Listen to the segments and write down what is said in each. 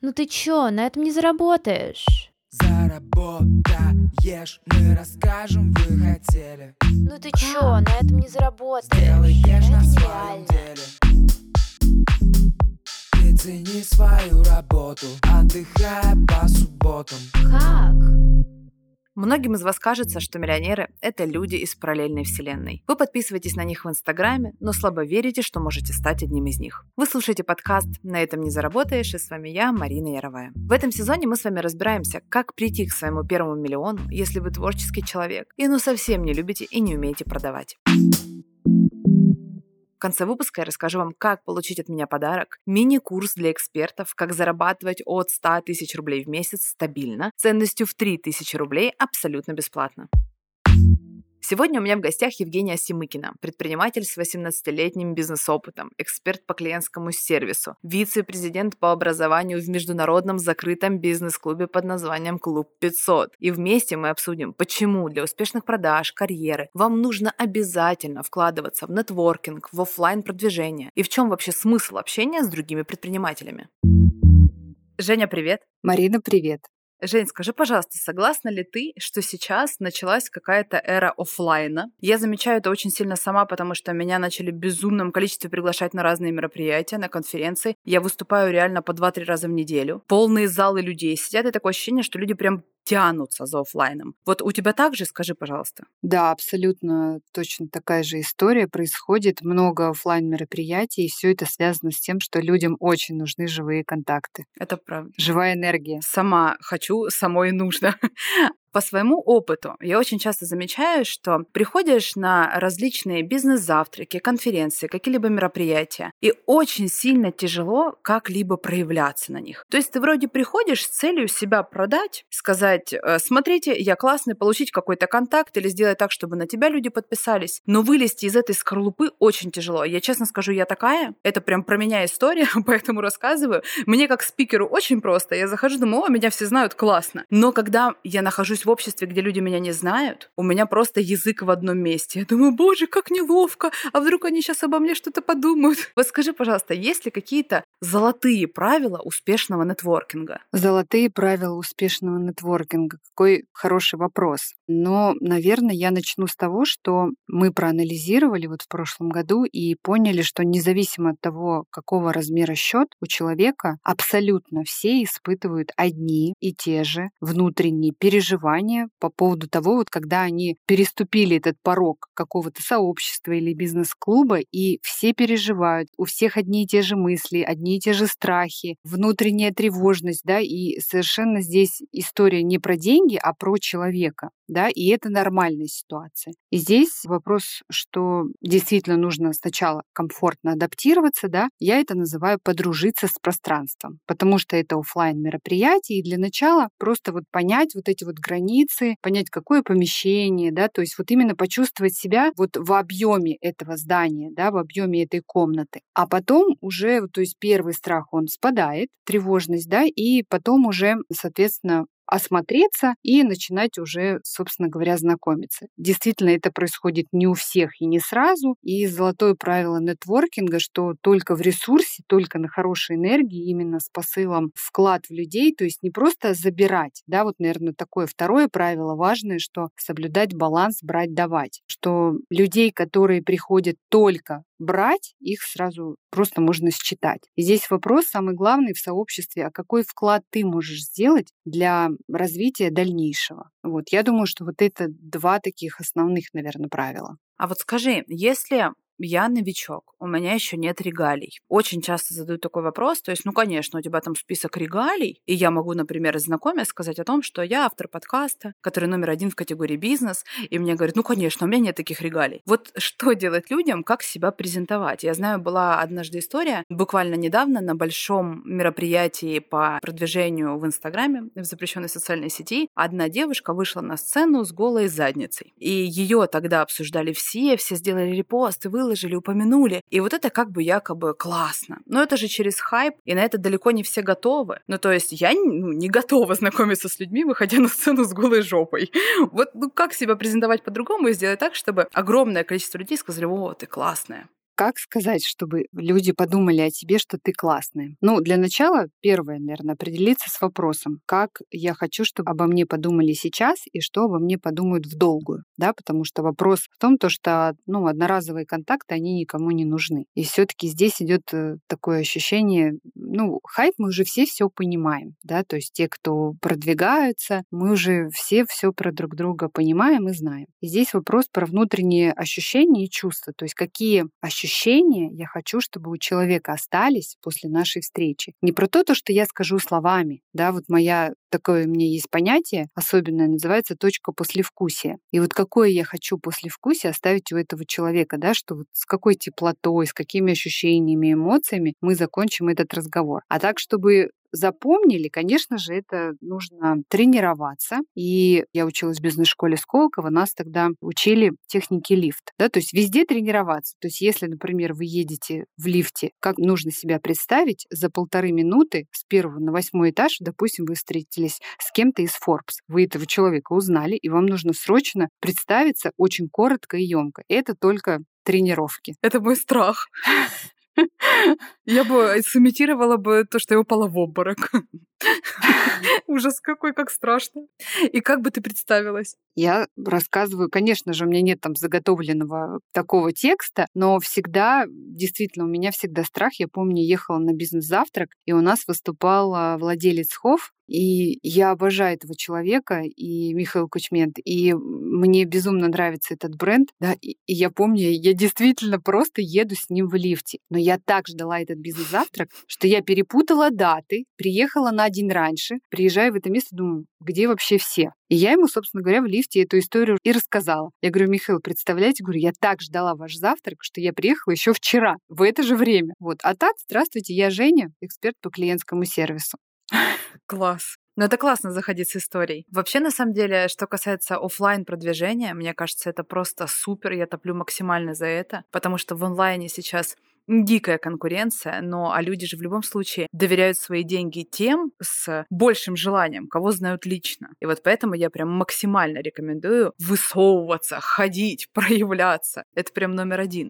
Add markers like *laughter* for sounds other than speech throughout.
Ну ты чё, на этом не заработаешь. Заработаешь, мы расскажем, вы хотели Ну ты чё, на этом не заработаешь. Сделаешь на своем деле Ты цени свою работу, отдыхая по субботам Как? Многим из вас кажется, что миллионеры – это люди из параллельной вселенной. Вы подписываетесь на них в Инстаграме, но слабо верите, что можете стать одним из них. Вы слушаете подкаст «На этом не заработаешь» и с вами я, Марина Яровая. В этом сезоне мы с вами разбираемся, как прийти к своему первому миллиону, если вы творческий человек и ну совсем не любите и не умеете продавать. В конце выпуска я расскажу вам, как получить от меня подарок, мини-курс для экспертов, как зарабатывать от 100 тысяч рублей в месяц стабильно, ценностью в 3000 рублей абсолютно бесплатно. Сегодня у меня в гостях Евгения Симыкина, предприниматель с 18-летним бизнес-опытом, эксперт по клиентскому сервису, вице-президент по образованию в международном закрытом бизнес-клубе под названием «Клуб 500». И вместе мы обсудим, почему для успешных продаж, карьеры вам нужно обязательно вкладываться в нетворкинг, в оффлайн продвижение и в чем вообще смысл общения с другими предпринимателями. Женя, привет! Марина, привет. Жень, скажи, пожалуйста, согласна ли ты, что сейчас началась какая-то эра оффлайна? Я замечаю это очень сильно сама, потому что меня начали в безумном количестве приглашать на разные мероприятия, на конференции. Я выступаю реально по 2-3 раза в неделю. Полные залы людей сидят, и такое ощущение, что люди прям тянутся за оффлайном. Вот у тебя так же? Скажи, пожалуйста. Да, абсолютно точно такая же история происходит. Много оффлайн мероприятий, и все это связано с тем, что людям очень нужны живые контакты. Это правда. Живая энергия. Сама хочу, самой нужно. *laughs* По своему опыту я очень часто замечаю, что приходишь на различные бизнес-завтраки, конференции, какие-либо мероприятия, и очень сильно тяжело как-либо проявляться на них. То есть ты вроде приходишь с целью себя продать, сказать, «Э, смотрите, я классный, получить какой-то контакт или сделать так, чтобы на тебя люди подписались, но вылезти из этой скорлупы очень тяжело. Я честно скажу, я такая, это прям про меня история, *laughs* поэтому рассказываю. Мне как спикеру очень просто, я захожу, думаю, о, меня все знают, классно. Но когда я нахожусь в обществе, где люди меня не знают, у меня просто язык в одном месте. Я думаю, боже, как неловко, а вдруг они сейчас обо мне что-то подумают. *laughs* Вот скажи, пожалуйста, есть ли какие-то золотые правила успешного нетворкинга? Золотые правила успешного нетворкинга. Какой хороший вопрос. Но, наверное, я начну с того, что мы проанализировали вот в прошлом году и поняли, что независимо от того, какого размера счет у человека, абсолютно все испытывают одни и те же внутренние переживания по поводу того, вот когда они переступили этот порог какого-то сообщества или бизнес-клуба, и все переживают, у всех одни и те же мысли, одни и те же страхи, внутренняя тревожность, да, и совершенно здесь история не про деньги, а про человека, да, и это нормальная ситуация. И здесь вопрос, что действительно нужно сначала комфортно адаптироваться, да, я это называю подружиться с пространством, потому что это оффлайн мероприятие, и для начала просто вот понять вот эти вот границы, понять, какое помещение, да, то есть вот именно почувствовать себя вот в объеме этого здания, да, в объеме этой комнаты. А потом уже, то есть первый страх, он спадает, тревожность, да, и потом уже, соответственно, осмотреться и начинать уже, собственно говоря, знакомиться. Действительно, это происходит не у всех и не сразу. И золотое правило нетворкинга, что только в ресурсе, только на хорошей энергии, именно с посылом вклад в людей, то есть не просто забирать, да, вот, наверное, такое второе правило важное, что соблюдать баланс брать-давать, что людей, которые приходят только брать, их сразу просто можно считать. И здесь вопрос самый главный в сообществе, а какой вклад ты можешь сделать для развития дальнейшего. Вот, я думаю, что вот это два таких основных, наверное, правила. А вот скажи, если я новичок, у меня еще нет регалий. Очень часто задают такой вопрос, то есть, ну, конечно, у тебя там список регалий, и я могу, например, знакомя сказать о том, что я автор подкаста, который номер один в категории бизнес, и мне говорят, ну, конечно, у меня нет таких регалий. Вот что делать людям, как себя презентовать? Я знаю, была однажды история, буквально недавно на большом мероприятии по продвижению в Инстаграме, в запрещенной социальной сети, одна девушка вышла на сцену с голой задницей. И ее тогда обсуждали все, все сделали репосты, выложили, упомянули. И вот это как бы якобы классно. Но это же через хайп, и на это далеко не все готовы. Ну, то есть я ну, не готова знакомиться с людьми, выходя на сцену с голой жопой. Вот ну, как себя презентовать по-другому и сделать так, чтобы огромное количество людей сказали, о, ты классная. Как сказать, чтобы люди подумали о тебе, что ты классная? Ну, для начала, первое, наверное, определиться с вопросом, как я хочу, чтобы обо мне подумали сейчас и что обо мне подумают в долгую, да, потому что вопрос в том, то, что, ну, одноразовые контакты, они никому не нужны. И все таки здесь идет э, такое ощущение, ну, хайп мы уже все все понимаем, да, то есть те, кто продвигаются, мы уже все все про друг друга понимаем и знаем. И здесь вопрос про внутренние ощущения и чувства, то есть какие ощущения я хочу, чтобы у человека остались после нашей встречи. Не про то, то что я скажу словами, да, вот моя такое у меня есть понятие особенное, называется точка послевкусия. И вот какое я хочу послевкусие оставить у этого человека, да, что вот с какой теплотой, с какими ощущениями, эмоциями мы закончим этот разговор. А так, чтобы запомнили, конечно же, это нужно тренироваться. И я училась в бизнес-школе Сколково, нас тогда учили техники лифт. Да, то есть везде тренироваться. То есть если, например, вы едете в лифте, как нужно себя представить, за полторы минуты с первого на восьмой этаж, допустим, вы встретились с кем-то из Forbes, вы этого человека узнали, и вам нужно срочно представиться очень коротко и емко. Это только тренировки. Это мой страх. *laughs* Я бы сымитировала бы то, что я упала в обморок. *laughs* Ужас какой, как страшно. И как бы ты представилась? Я рассказываю, конечно же, у меня нет там заготовленного такого текста, но всегда, действительно, у меня всегда страх. Я помню, ехала на бизнес-завтрак, и у нас выступал владелец Хофф, и я обожаю этого человека, и Михаил Кучмент, и мне безумно нравится этот бренд, да, и, и я помню, я действительно просто еду с ним в лифте. Но я так ждала этот бизнес-завтрак, что я перепутала даты, приехала на день раньше, приезжаю в это место, думаю, где вообще все? И я ему, собственно говоря, в лифте эту историю и рассказала. Я говорю, Михаил, представляете, говорю, я так ждала ваш завтрак, что я приехала еще вчера, в это же время. Вот. А так, здравствуйте, я Женя, эксперт по клиентскому сервису. Класс. Ну, это классно заходить с историей. Вообще, на самом деле, что касается офлайн продвижения, мне кажется, это просто супер. Я топлю максимально за это, потому что в онлайне сейчас дикая конкуренция, но а люди же в любом случае доверяют свои деньги тем с большим желанием, кого знают лично. И вот поэтому я прям максимально рекомендую высовываться, ходить, *laughs* проявляться. Это прям номер один.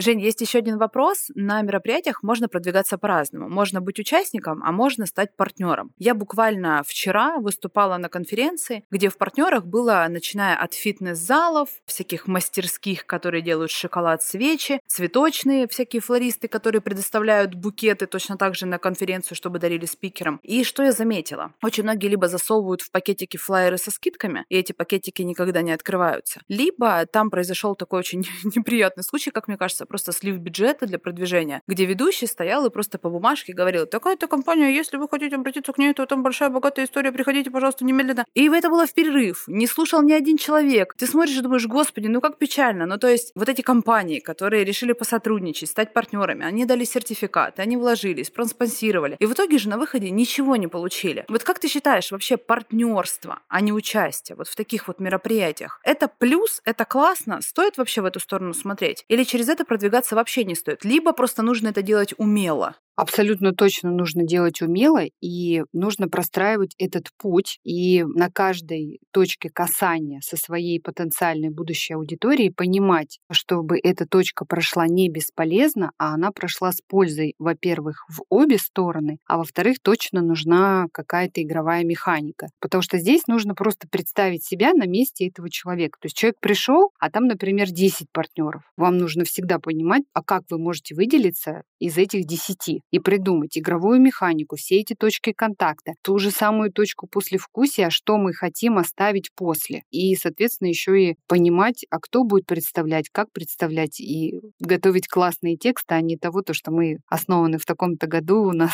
Жень, есть еще один вопрос. На мероприятиях можно продвигаться по-разному. Можно быть участником, а можно стать партнером. Я буквально вчера выступала на конференции, где в партнерах было, начиная от фитнес-залов, всяких мастерских, которые делают шоколад, свечи, цветочные всякие флористы, которые предоставляют букеты точно так же на конференцию, чтобы дарили спикерам. И что я заметила? Очень многие либо засовывают в пакетики флайеры со скидками, и эти пакетики никогда не открываются, либо там произошел такой очень *laughs* неприятный случай, как мне кажется, просто слив бюджета для продвижения, где ведущий стоял и просто по бумажке говорил, такая-то компания, если вы хотите обратиться к ней, то там большая богатая история, приходите, пожалуйста, немедленно. И это было в перерыв, не слушал ни один человек. Ты смотришь и думаешь, господи, ну как печально. Ну то есть вот эти компании, которые решили посотрудничать, стать партнерами, они дали сертификаты, они вложились, проспонсировали. И в итоге же на выходе ничего не получили. Вот как ты считаешь, вообще партнерство, а не участие вот в таких вот мероприятиях, это плюс, это классно, стоит вообще в эту сторону смотреть? Или через это продвигаться вообще не стоит. Либо просто нужно это делать умело. Абсолютно точно нужно делать умело, и нужно простраивать этот путь, и на каждой точке касания со своей потенциальной будущей аудиторией понимать, чтобы эта точка прошла не бесполезно, а она прошла с пользой, во-первых, в обе стороны, а во-вторых, точно нужна какая-то игровая механика. Потому что здесь нужно просто представить себя на месте этого человека. То есть человек пришел, а там, например, 10 партнеров. Вам нужно всегда понимать, а как вы можете выделиться из этих 10 и придумать игровую механику, все эти точки контакта, ту же самую точку послевкусия, что мы хотим оставить после. И, соответственно, еще и понимать, а кто будет представлять, как представлять, и готовить классные тексты, а не того, то, что мы основаны в таком-то году, у нас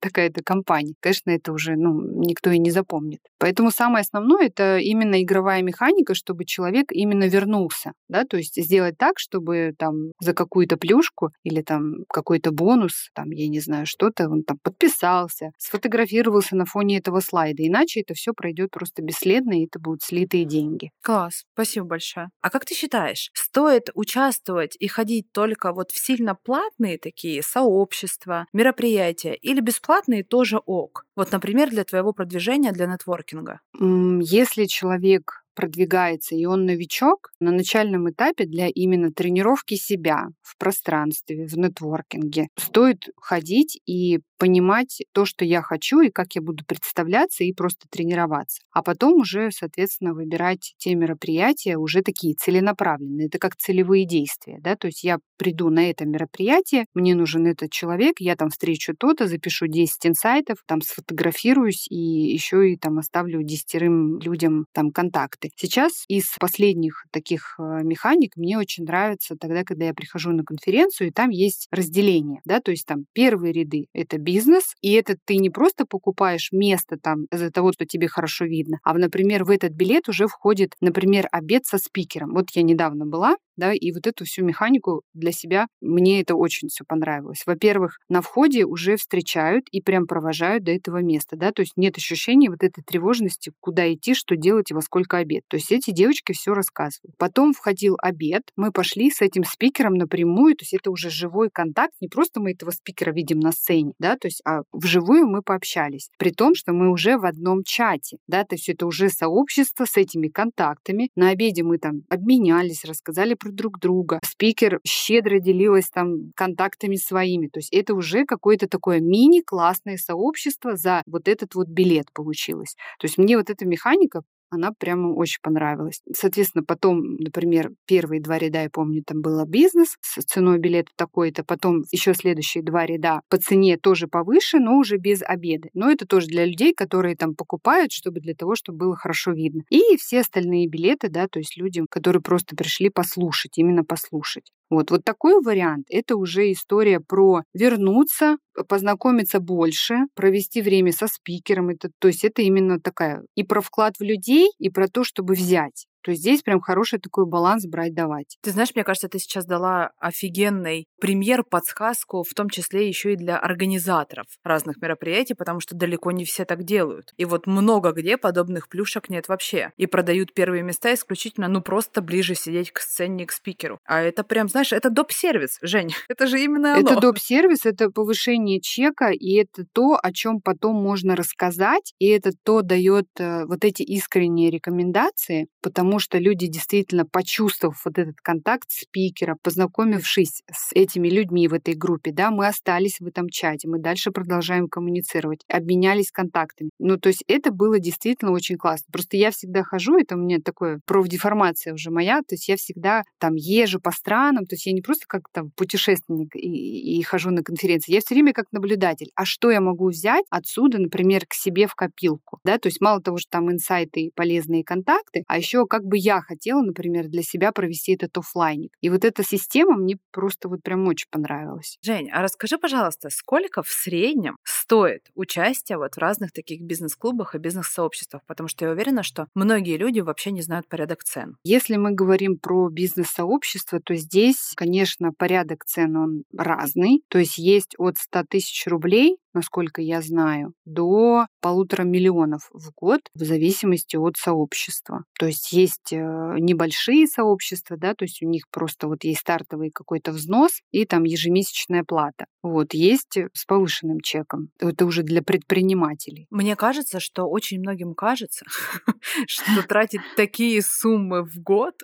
такая-то компания. Конечно, это уже ну, никто и не запомнит. Поэтому самое основное это именно игровая механика, чтобы человек именно вернулся. Да? То есть сделать так, чтобы там за какую-то плюшку или там какой-то бонус, там, я не знаю, что-то, он там подписался, сфотографировался на фоне этого слайда. Иначе это все пройдет просто бесследно, и это будут слитые деньги. Класс, спасибо большое. А как ты считаешь, стоит участвовать и ходить только вот в сильно платные такие сообщества, мероприятия или бесплатно бесплатные тоже ок. Вот, например, для твоего продвижения, для нетворкинга. Если человек продвигается и он новичок, на начальном этапе для именно тренировки себя в пространстве, в нетворкинге стоит ходить и понимать то, что я хочу и как я буду представляться и просто тренироваться. А потом уже, соответственно, выбирать те мероприятия уже такие целенаправленные. Это как целевые действия, да, то есть я приду на это мероприятие, мне нужен этот человек, я там встречу то-то, запишу 10 инсайтов, там сфотографируюсь и еще и там оставлю десятерым людям там контакты. Сейчас из последних таких э, механик мне очень нравится тогда, когда я прихожу на конференцию, и там есть разделение, да, то есть там первые ряды — это бизнес, и это ты не просто покупаешь место там из-за того, что тебе хорошо видно, а, например, в этот билет уже входит, например, обед со спикером. Вот я недавно была, да, и вот эту всю механику для себя, мне это очень все понравилось. Во-первых, на входе уже встречают и прям провожают до этого места, да, то есть нет ощущения вот этой тревожности, куда идти, что делать и во сколько обед. То есть эти девочки все рассказывают. Потом входил обед, мы пошли с этим спикером напрямую, то есть это уже живой контакт, не просто мы этого спикера видим на сцене, да, то есть а вживую мы пообщались, при том, что мы уже в одном чате, да, то есть это уже сообщество с этими контактами. На обеде мы там обменялись, рассказали про друг друга. Спикер щедро делилась там контактами своими. То есть это уже какое-то такое мини-классное сообщество за вот этот вот билет получилось. То есть мне вот эта механика она прямо очень понравилась. Соответственно, потом, например, первые два ряда, я помню, там было бизнес с ценой билета такой-то, потом еще следующие два ряда по цене тоже повыше, но уже без обеда. Но это тоже для людей, которые там покупают, чтобы для того, чтобы было хорошо видно. И все остальные билеты, да, то есть людям, которые просто пришли послушать, именно послушать. Вот, вот такой вариант – это уже история про вернуться, познакомиться больше, провести время со спикером. Это, то есть это именно такая и про вклад в людей, и про то, чтобы взять. То есть здесь прям хороший такой баланс брать-давать. Ты знаешь, мне кажется, ты сейчас дала офигенный пример, подсказку, в том числе еще и для организаторов разных мероприятий, потому что далеко не все так делают. И вот много где подобных плюшек нет вообще. И продают первые места исключительно, ну, просто ближе сидеть к сцене, к спикеру. А это прям, знаешь, это доп-сервис, Жень. *laughs* Это же именно оно. Это доп-сервис, это повышение чека, и это то, о чем потом можно рассказать, и это то дает э, вот эти искренние рекомендации, потому что люди действительно, почувствовав вот этот контакт спикера, познакомившись с этими людьми в этой группе, да, мы остались в этом чате, мы дальше продолжаем коммуницировать, обменялись контактами. Ну, то есть это было действительно очень классно. Просто я всегда хожу, это у меня такое профдеформация уже моя, то есть я всегда там езжу по странам, то есть я не просто как там путешественник и, и хожу на конференции, я все время как наблюдатель. А что я могу взять отсюда, например, к себе в копилку, да, то есть мало того, что там инсайты полезные контакты, а еще как бы я хотела, например, для себя провести этот офлайник. И вот эта система мне просто вот прям очень понравилась. Жень, а расскажи, пожалуйста, сколько в среднем стоит участие вот в разных таких бизнес-клубах и бизнес-сообществах? Потому что я уверена, что многие люди вообще не знают порядок цен. Если мы говорим про бизнес-сообщество, то здесь, конечно, порядок цен он разный. То есть есть от 100 тысяч рублей насколько я знаю, до полутора миллионов в год в зависимости от сообщества. То есть есть э, небольшие сообщества, да, то есть у них просто вот есть стартовый какой-то взнос и там ежемесячная плата. Вот, есть с повышенным чеком. Это уже для предпринимателей. Мне кажется, что очень многим кажется, *laughs* что тратить такие суммы в год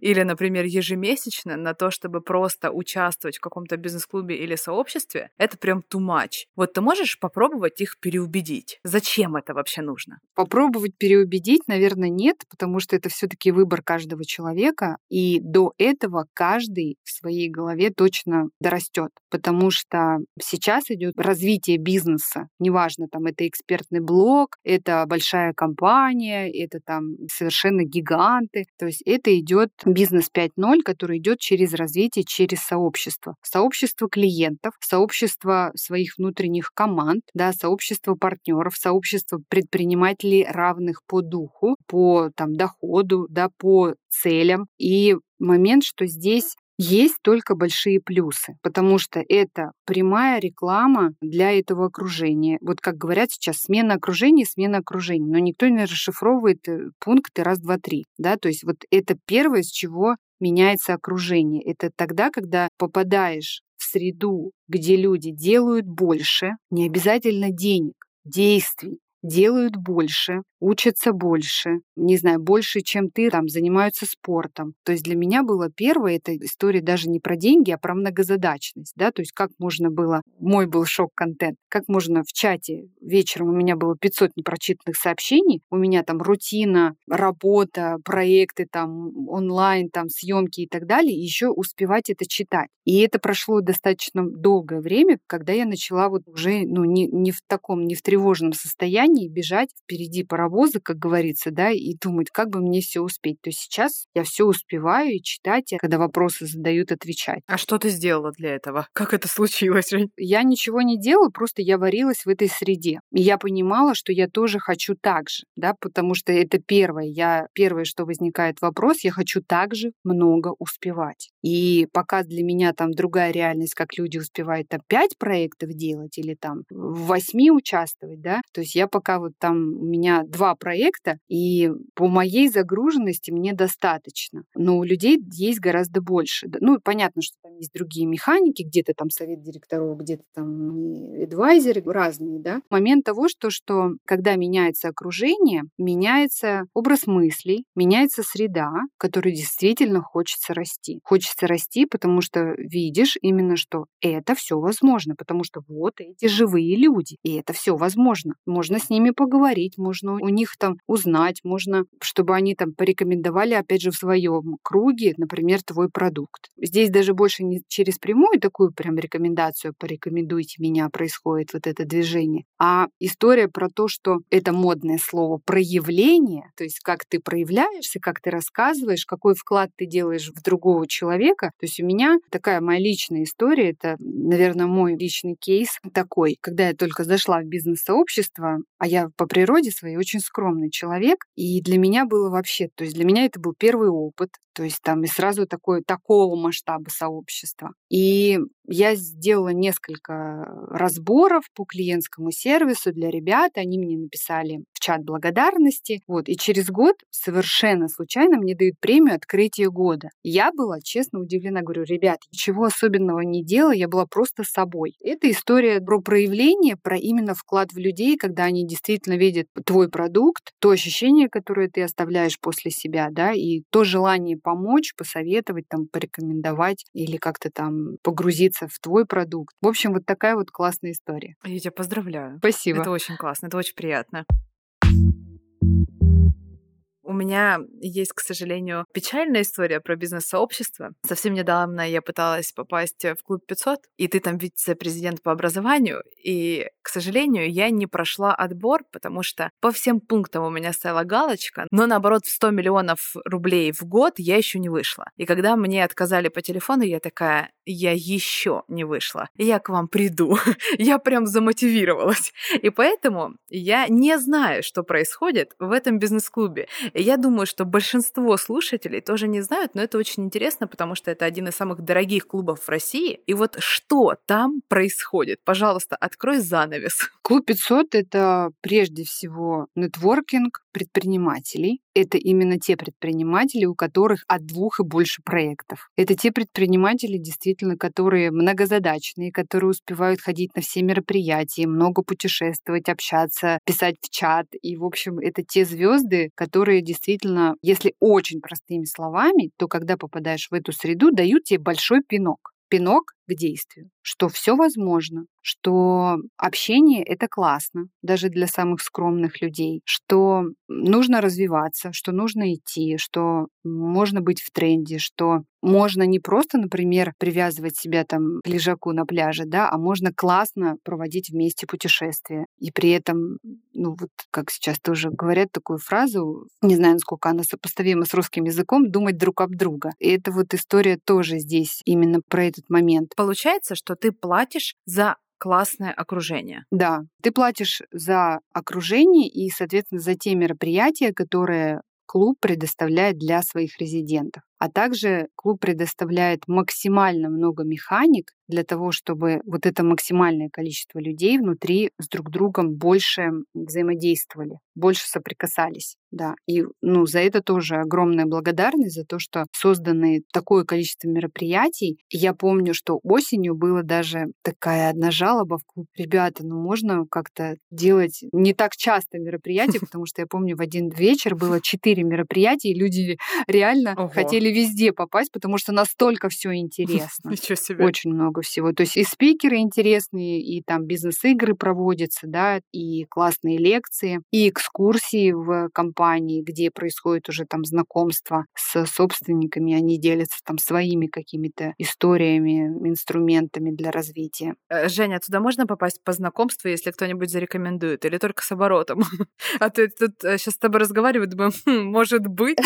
или, например, ежемесячно на то, чтобы просто участвовать в каком-то бизнес-клубе или сообществе, это прям too much. Вот ты можешь попробовать их переубедить? Зачем это вообще нужно? Попробовать переубедить, наверное, нет, потому что это все-таки выбор каждого человека, и до этого каждый в своей голове точно дорастет, потому что сейчас идет развитие бизнеса. Неважно, там это экспертный блог, это большая компания, это там совершенно гиганты. То есть это идет бизнес 5.0, который идет через развитие, через сообщество. Сообщество клиентов, сообщество своих внутренних команд, да, сообщество партнеров, сообщество предпринимателей равных по духу, по там, доходу, да, по целям. И момент, что здесь есть только большие плюсы, потому что это прямая реклама для этого окружения. Вот как говорят сейчас, смена окружения, смена окружения. Но никто не расшифровывает э, пункты раз, два, три. Да? То есть вот это первое, с чего меняется окружение. Это тогда, когда попадаешь в среду, где люди делают больше, не обязательно денег, действий, делают больше, учатся больше, не знаю, больше, чем ты, там, занимаются спортом. То есть для меня было первое, это история даже не про деньги, а про многозадачность, да, то есть как можно было, мой был шок-контент, как можно в чате вечером у меня было 500 непрочитанных сообщений, у меня там рутина, работа, проекты там онлайн, там съемки и так далее, и еще успевать это читать. И это прошло достаточно долгое время, когда я начала вот уже, ну, не, не в таком, не в тревожном состоянии бежать впереди паровоза, как говорится, да, и думать, как бы мне все успеть. То есть сейчас я все успеваю и читать, а когда вопросы задают, отвечать. А что ты сделала для этого? Как это случилось? Я ничего не делала, просто я варилась в этой среде. И я понимала, что я тоже хочу так же, да, потому что это первое. Я, первое, что возникает вопрос, я хочу также много успевать. И пока для меня там другая реальность, как люди успевают там пять проектов делать или там в восьми участвовать, да, то есть я пока вот там у меня два проекта, и по моей загруженности мне достаточно. Но у людей есть гораздо больше. Ну, понятно, что там есть другие механики, где-то там совет директоров, где-то там адвайзеры разные, да. Момент того, что, что когда меняется окружение, меняется образ мыслей, меняется среда, в которой действительно хочется расти. Хочется расти, потому что видишь именно, что это все возможно, потому что вот эти живые люди, и это все возможно. Можно с ними поговорить, можно у них там узнать, можно, чтобы они там порекомендовали, опять же, в своем круге, например, твой продукт. Здесь даже больше не через прямую такую прям рекомендацию «порекомендуйте меня» происходит вот это движение, а история про то, что это модное слово «проявление», то есть как ты проявляешься, как ты рассказываешь, какой вклад ты делаешь в другого человека. То есть у меня такая моя личная история, это, наверное, мой личный кейс такой, когда я только зашла в бизнес-сообщество, а я по природе своей очень скромный человек, и для меня было вообще, то есть для меня это был первый опыт, то есть там и сразу такое, такого масштаба сообщества. И я сделала несколько разборов по клиентскому сервису для ребят. Они мне написали в чат благодарности. Вот. И через год совершенно случайно мне дают премию «Открытие года». Я была, честно, удивлена. Говорю, ребят, ничего особенного не делала, я была просто собой. Это история про проявление, про именно вклад в людей, когда они действительно видят твой продукт, то ощущение, которое ты оставляешь после себя, да, и то желание помочь, посоветовать, там, порекомендовать или как-то там погрузиться в твой продукт. В общем, вот такая вот классная история. Я тебя поздравляю. Спасибо. Это очень классно, это очень приятно. У меня есть, к сожалению, печальная история про бизнес-сообщество. Совсем недавно я пыталась попасть в клуб 500, и ты там вице-президент по образованию, и, к сожалению, я не прошла отбор, потому что по всем пунктам у меня стояла галочка, но наоборот в 100 миллионов рублей в год я еще не вышла. И когда мне отказали по телефону, я такая, я еще не вышла. Я к вам приду. *laughs* я прям замотивировалась. И поэтому я не знаю, что происходит в этом бизнес-клубе. Я думаю, что большинство слушателей тоже не знают, но это очень интересно, потому что это один из самых дорогих клубов в России. И вот что там происходит? Пожалуйста, открой занавес. *laughs* Клуб 500 — это прежде всего нетворкинг предпринимателей. Это именно те предприниматели, у которых от двух и больше проектов. Это те предприниматели, действительно, которые многозадачные, которые успевают ходить на все мероприятия, много путешествовать, общаться, писать в чат. И, в общем, это те звезды, которые действительно, если очень простыми словами, то когда попадаешь в эту среду, дают тебе большой пинок. Пинок к действию, что все возможно, что общение это классно, даже для самых скромных людей, что нужно развиваться, что нужно идти, что можно быть в тренде, что можно не просто, например, привязывать себя там к лежаку на пляже, да, а можно классно проводить вместе путешествия. И при этом, ну вот как сейчас тоже говорят такую фразу, не знаю, насколько она сопоставима с русским языком, думать друг об друга. И эта вот история тоже здесь именно про этот момент. Получается, что ты платишь за классное окружение. Да, ты платишь за окружение и, соответственно, за те мероприятия, которые клуб предоставляет для своих резидентов. А также клуб предоставляет максимально много механик для того, чтобы вот это максимальное количество людей внутри с друг другом больше взаимодействовали, больше соприкасались. Да, и ну, за это тоже огромная благодарность, за то, что созданы такое количество мероприятий. Я помню, что осенью было даже такая одна жалоба в клуб. Ребята, ну можно как-то делать не так часто мероприятия, *laughs* потому что я помню, в один вечер было четыре мероприятия, и люди реально Ого. Хотели везде попасть, потому что настолько все интересно. Ничего себе. Очень много всего. То есть и спикеры интересные, и там бизнес-игры проводятся, да, и классные лекции, и экскурсии в компании, где происходит уже там знакомство с собственниками, они делятся там своими какими-то историями, инструментами для развития. Э, Женя, туда можно попасть по знакомству, если кто-нибудь зарекомендует, или только с оборотом? *laughs* А то я тут сейчас с тобой разговариваю, думаю, «Хм, может быть.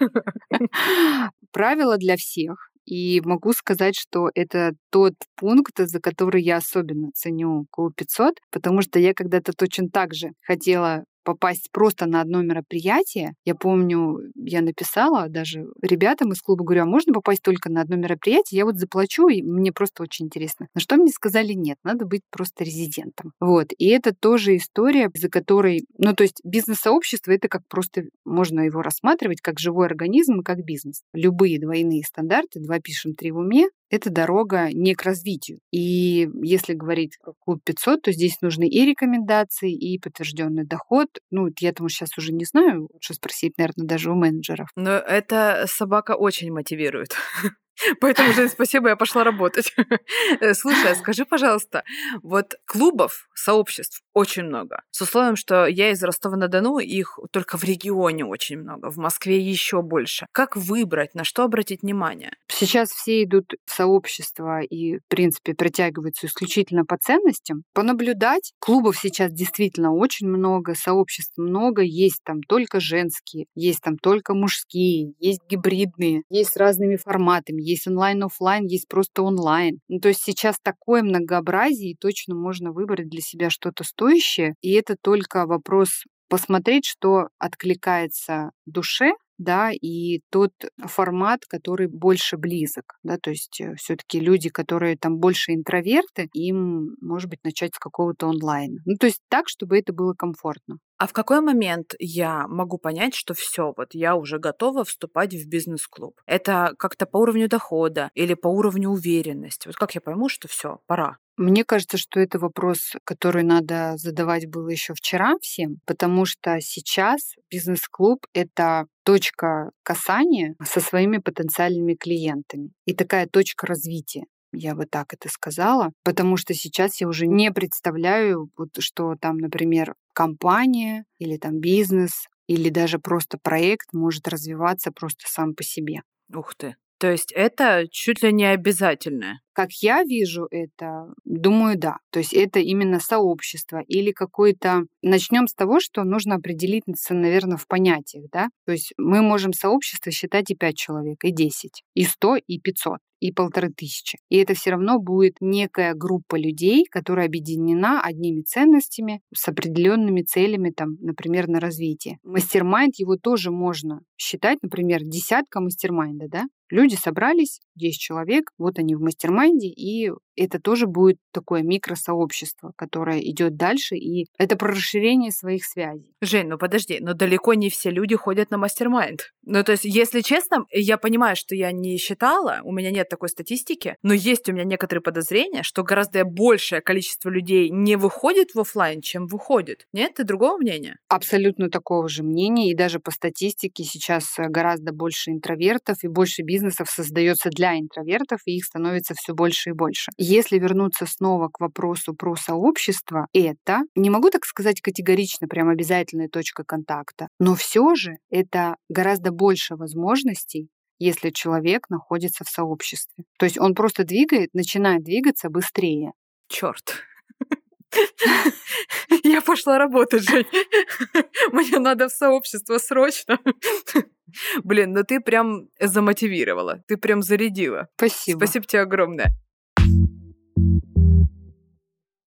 *laughs* Правила для всех. И могу сказать, что это тот пункт, за который я особенно ценю Клуб 500, потому что я когда-то точно так же хотела попасть просто на одно мероприятие. Я помню, я написала даже ребятам из клуба, говорю, а можно попасть только на одно мероприятие? Я вот заплачу, и мне просто очень интересно. На что мне сказали, нет, надо быть просто резидентом. Вот. И это тоже история, за которой, ну, то есть бизнес-сообщество, это как просто, можно его рассматривать как живой организм и как бизнес. Любые двойные стандарты, два пишем, три в уме, это дорога не к развитию. И если говорить про клуб 500, то здесь нужны и рекомендации, и подтвержденный доход. Ну, я там сейчас уже не знаю, лучше спросить, наверное, даже у менеджеров. Но эта собака очень мотивирует. *laughs* Поэтому, Жень, спасибо, я пошла работать. *laughs* Э, Слушай, а скажи, пожалуйста, вот клубов, сообществ очень много. С условием, что я из Ростова-на-Дону, их только в регионе очень много, в Москве еще больше. Как выбрать, на что обратить внимание? Сейчас все идут в сообщество и, в принципе, притягиваются исключительно по ценностям. Понаблюдать. Клубов сейчас действительно очень много, сообществ много. Есть там только женские, есть там только мужские, есть гибридные, есть с разными форматами, есть онлайн, офлайн, есть просто онлайн. Ну, то есть сейчас такое многообразие, и точно можно выбрать для себя что-то стоящее. И это только вопрос посмотреть, что откликается душе, да, и тот формат, который больше близок, да, то есть все-таки люди, которые там больше интроверты, им, может быть, начать с какого-то онлайна. Ну, то есть так, чтобы это было комфортно. А в какой момент я могу понять, что все, вот я уже готова вступать в бизнес-клуб? Это как-то по уровню дохода или по уровню уверенности? Вот как я пойму, что все, пора? Мне кажется, что это вопрос, который надо задавать было еще вчера всем, потому что сейчас бизнес-клуб — это точка касания со своими потенциальными клиентами и такая точка развития. Я бы так это сказала, потому что сейчас я уже не представляю, вот, что там, например, компания или там бизнес или даже просто проект может развиваться просто сам по себе. Ух ты. То есть это чуть ли не обязательное. Как я вижу это, думаю, да. То есть это именно сообщество или какой-то... Начнем с того, что нужно определиться, наверное, в понятиях, да. То есть мы можем сообщество считать и 5 человек, и 10, и 100, и 500 и полторы тысячи. И это все равно будет некая группа людей, которая объединена одними ценностями с определенными целями, там, например, на развитие. Мастермайнд его тоже можно считать, например, десятка мастермайнда, да? Люди собрались, 10 человек, вот они в мастермайнде, и это тоже будет такое микросообщество, которое идет дальше, и это про расширение своих связей. Жень, ну подожди, но далеко не все люди ходят на mastermind. Ну, то есть, если честно, я понимаю, что я не считала, у меня нет такой статистики, но есть у меня некоторые подозрения, что гораздо большее количество людей не выходит в офлайн, чем выходит. Нет, ты другого мнения? Абсолютно такого же мнения, и даже по статистике сейчас гораздо больше интровертов и больше бизнесов создается для интровертов, и их становится все больше и больше. Если вернуться снова к вопросу про сообщество, это, не могу так сказать категорично, прям обязательная точка контакта, но все же это гораздо больше возможностей если человек находится в сообществе. То есть он просто двигает, начинает двигаться быстрее. Черт. *laughs* Я пошла работать, Жень. *laughs* Мне надо в сообщество срочно. *laughs* Блин, ну ты прям замотивировала, ты прям зарядила. Спасибо. Спасибо тебе огромное.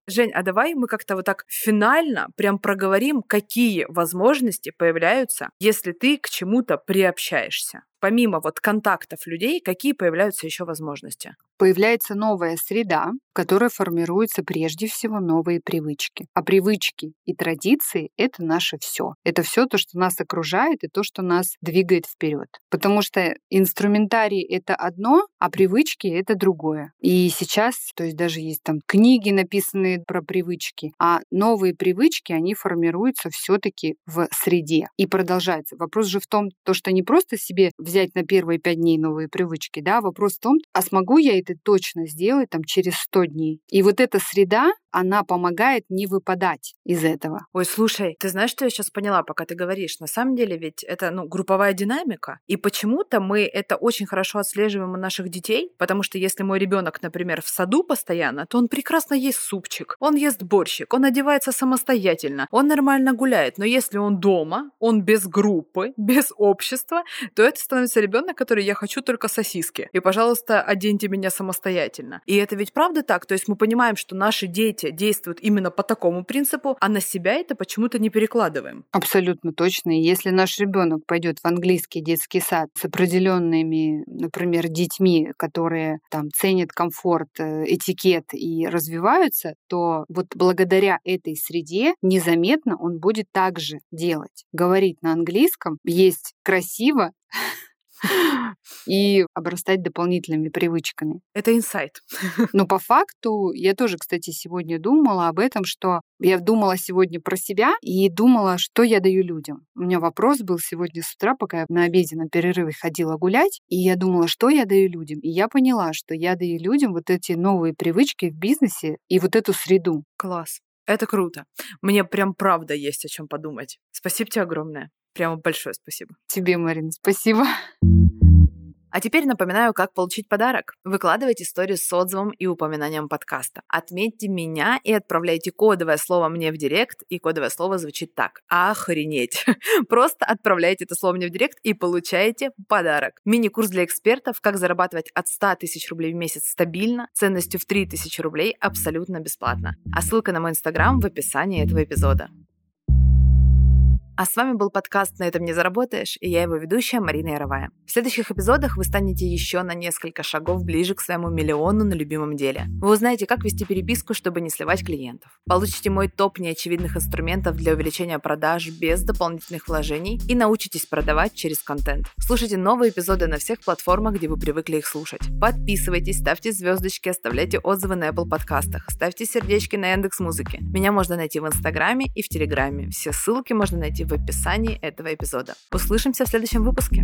Жень, а давай мы как-то вот так финально прям проговорим, какие возможности появляются, если ты к чему-то приобщаешься. Помимо вот контактов людей, какие появляются еще возможности? Появляется новая среда, в которой формируются прежде всего новые привычки. А привычки и традиции — это наше все. Это все то, что нас окружает и то, что нас двигает вперед. Потому что инструментарий — это одно, а привычки — это другое. И сейчас, то есть даже есть там книги, написанные про привычки, а новые привычки, они формируются все-таки в среде и продолжается. Вопрос же в том, то, что не просто себе взять на первые пять дней новые привычки, да, вопрос в том, а смогу я это точно сделать там через 100 дней. И вот эта среда, она помогает не выпадать из этого. Ой, слушай, ты знаешь, что я сейчас поняла, пока ты говоришь? На самом деле ведь это ну, групповая динамика, и почему-то мы это очень хорошо отслеживаем у наших детей, потому что если мой ребенок, например, в саду постоянно, то он прекрасно ест супчик, он ест борщик, он одевается самостоятельно, он нормально гуляет, но если он дома, он без группы, *laughs* без общества, то это становится ребенок, который я хочу только сосиски. И, пожалуйста, оденьте меня самостоятельно. И это ведь правда так? То есть мы понимаем, что наши дети действуют именно по такому принципу, а на себя это почему-то не перекладываем. Абсолютно точно. Если наш ребенок пойдет в английский детский сад с определенными, например, детьми, которые там ценят комфорт, э, этикет и развиваются, то вот благодаря этой среде незаметно он будет также делать. Говорить на английском есть красиво, *laughs* и обрастать дополнительными привычками. Это инсайт. *laughs* Но по факту я тоже, кстати, сегодня думала об этом, что я думала сегодня про себя и думала, что я даю людям. У меня вопрос был сегодня с утра, пока я на обеде на перерыве ходила гулять, и я думала, что я даю людям. И я поняла, что я даю людям вот эти новые привычки в бизнесе и вот эту среду. Класс. Это круто. Мне прям правда есть о чем подумать. Спасибо тебе огромное. Прямо большое спасибо. Тебе, Марин, спасибо. *laughs* А теперь напоминаю, как получить подарок. Выкладывайте историю с отзывом и упоминанием подкаста. Отметьте меня и отправляйте кодовое слово мне в директ, и кодовое слово звучит так. Охренеть. *laughs* Просто отправляйте это слово мне в директ и получаете подарок. Мини-курс для экспертов, как зарабатывать от 100 тысяч рублей в месяц стабильно, ценностью в 3000 рублей абсолютно бесплатно. А ссылка на мой инстаграм в описании этого эпизода. А с вами был подкаст «На этом не заработаешь» и я его ведущая Марина Яровая. В следующих эпизодах вы станете еще на несколько шагов ближе к своему миллиону на любимом деле. Вы узнаете, как вести переписку, чтобы не сливать клиентов. Получите мой топ неочевидных инструментов для увеличения продаж без дополнительных вложений и научитесь продавать через контент. Слушайте новые эпизоды на всех платформах, где вы привыкли их слушать. Подписывайтесь, ставьте звездочки, оставляйте отзывы на Apple подкастах, ставьте сердечки на Яндекс Музыке. Меня можно найти в Инстаграме и в Телеграме. Все ссылки можно найти в описании этого эпизода. Услышимся в следующем выпуске.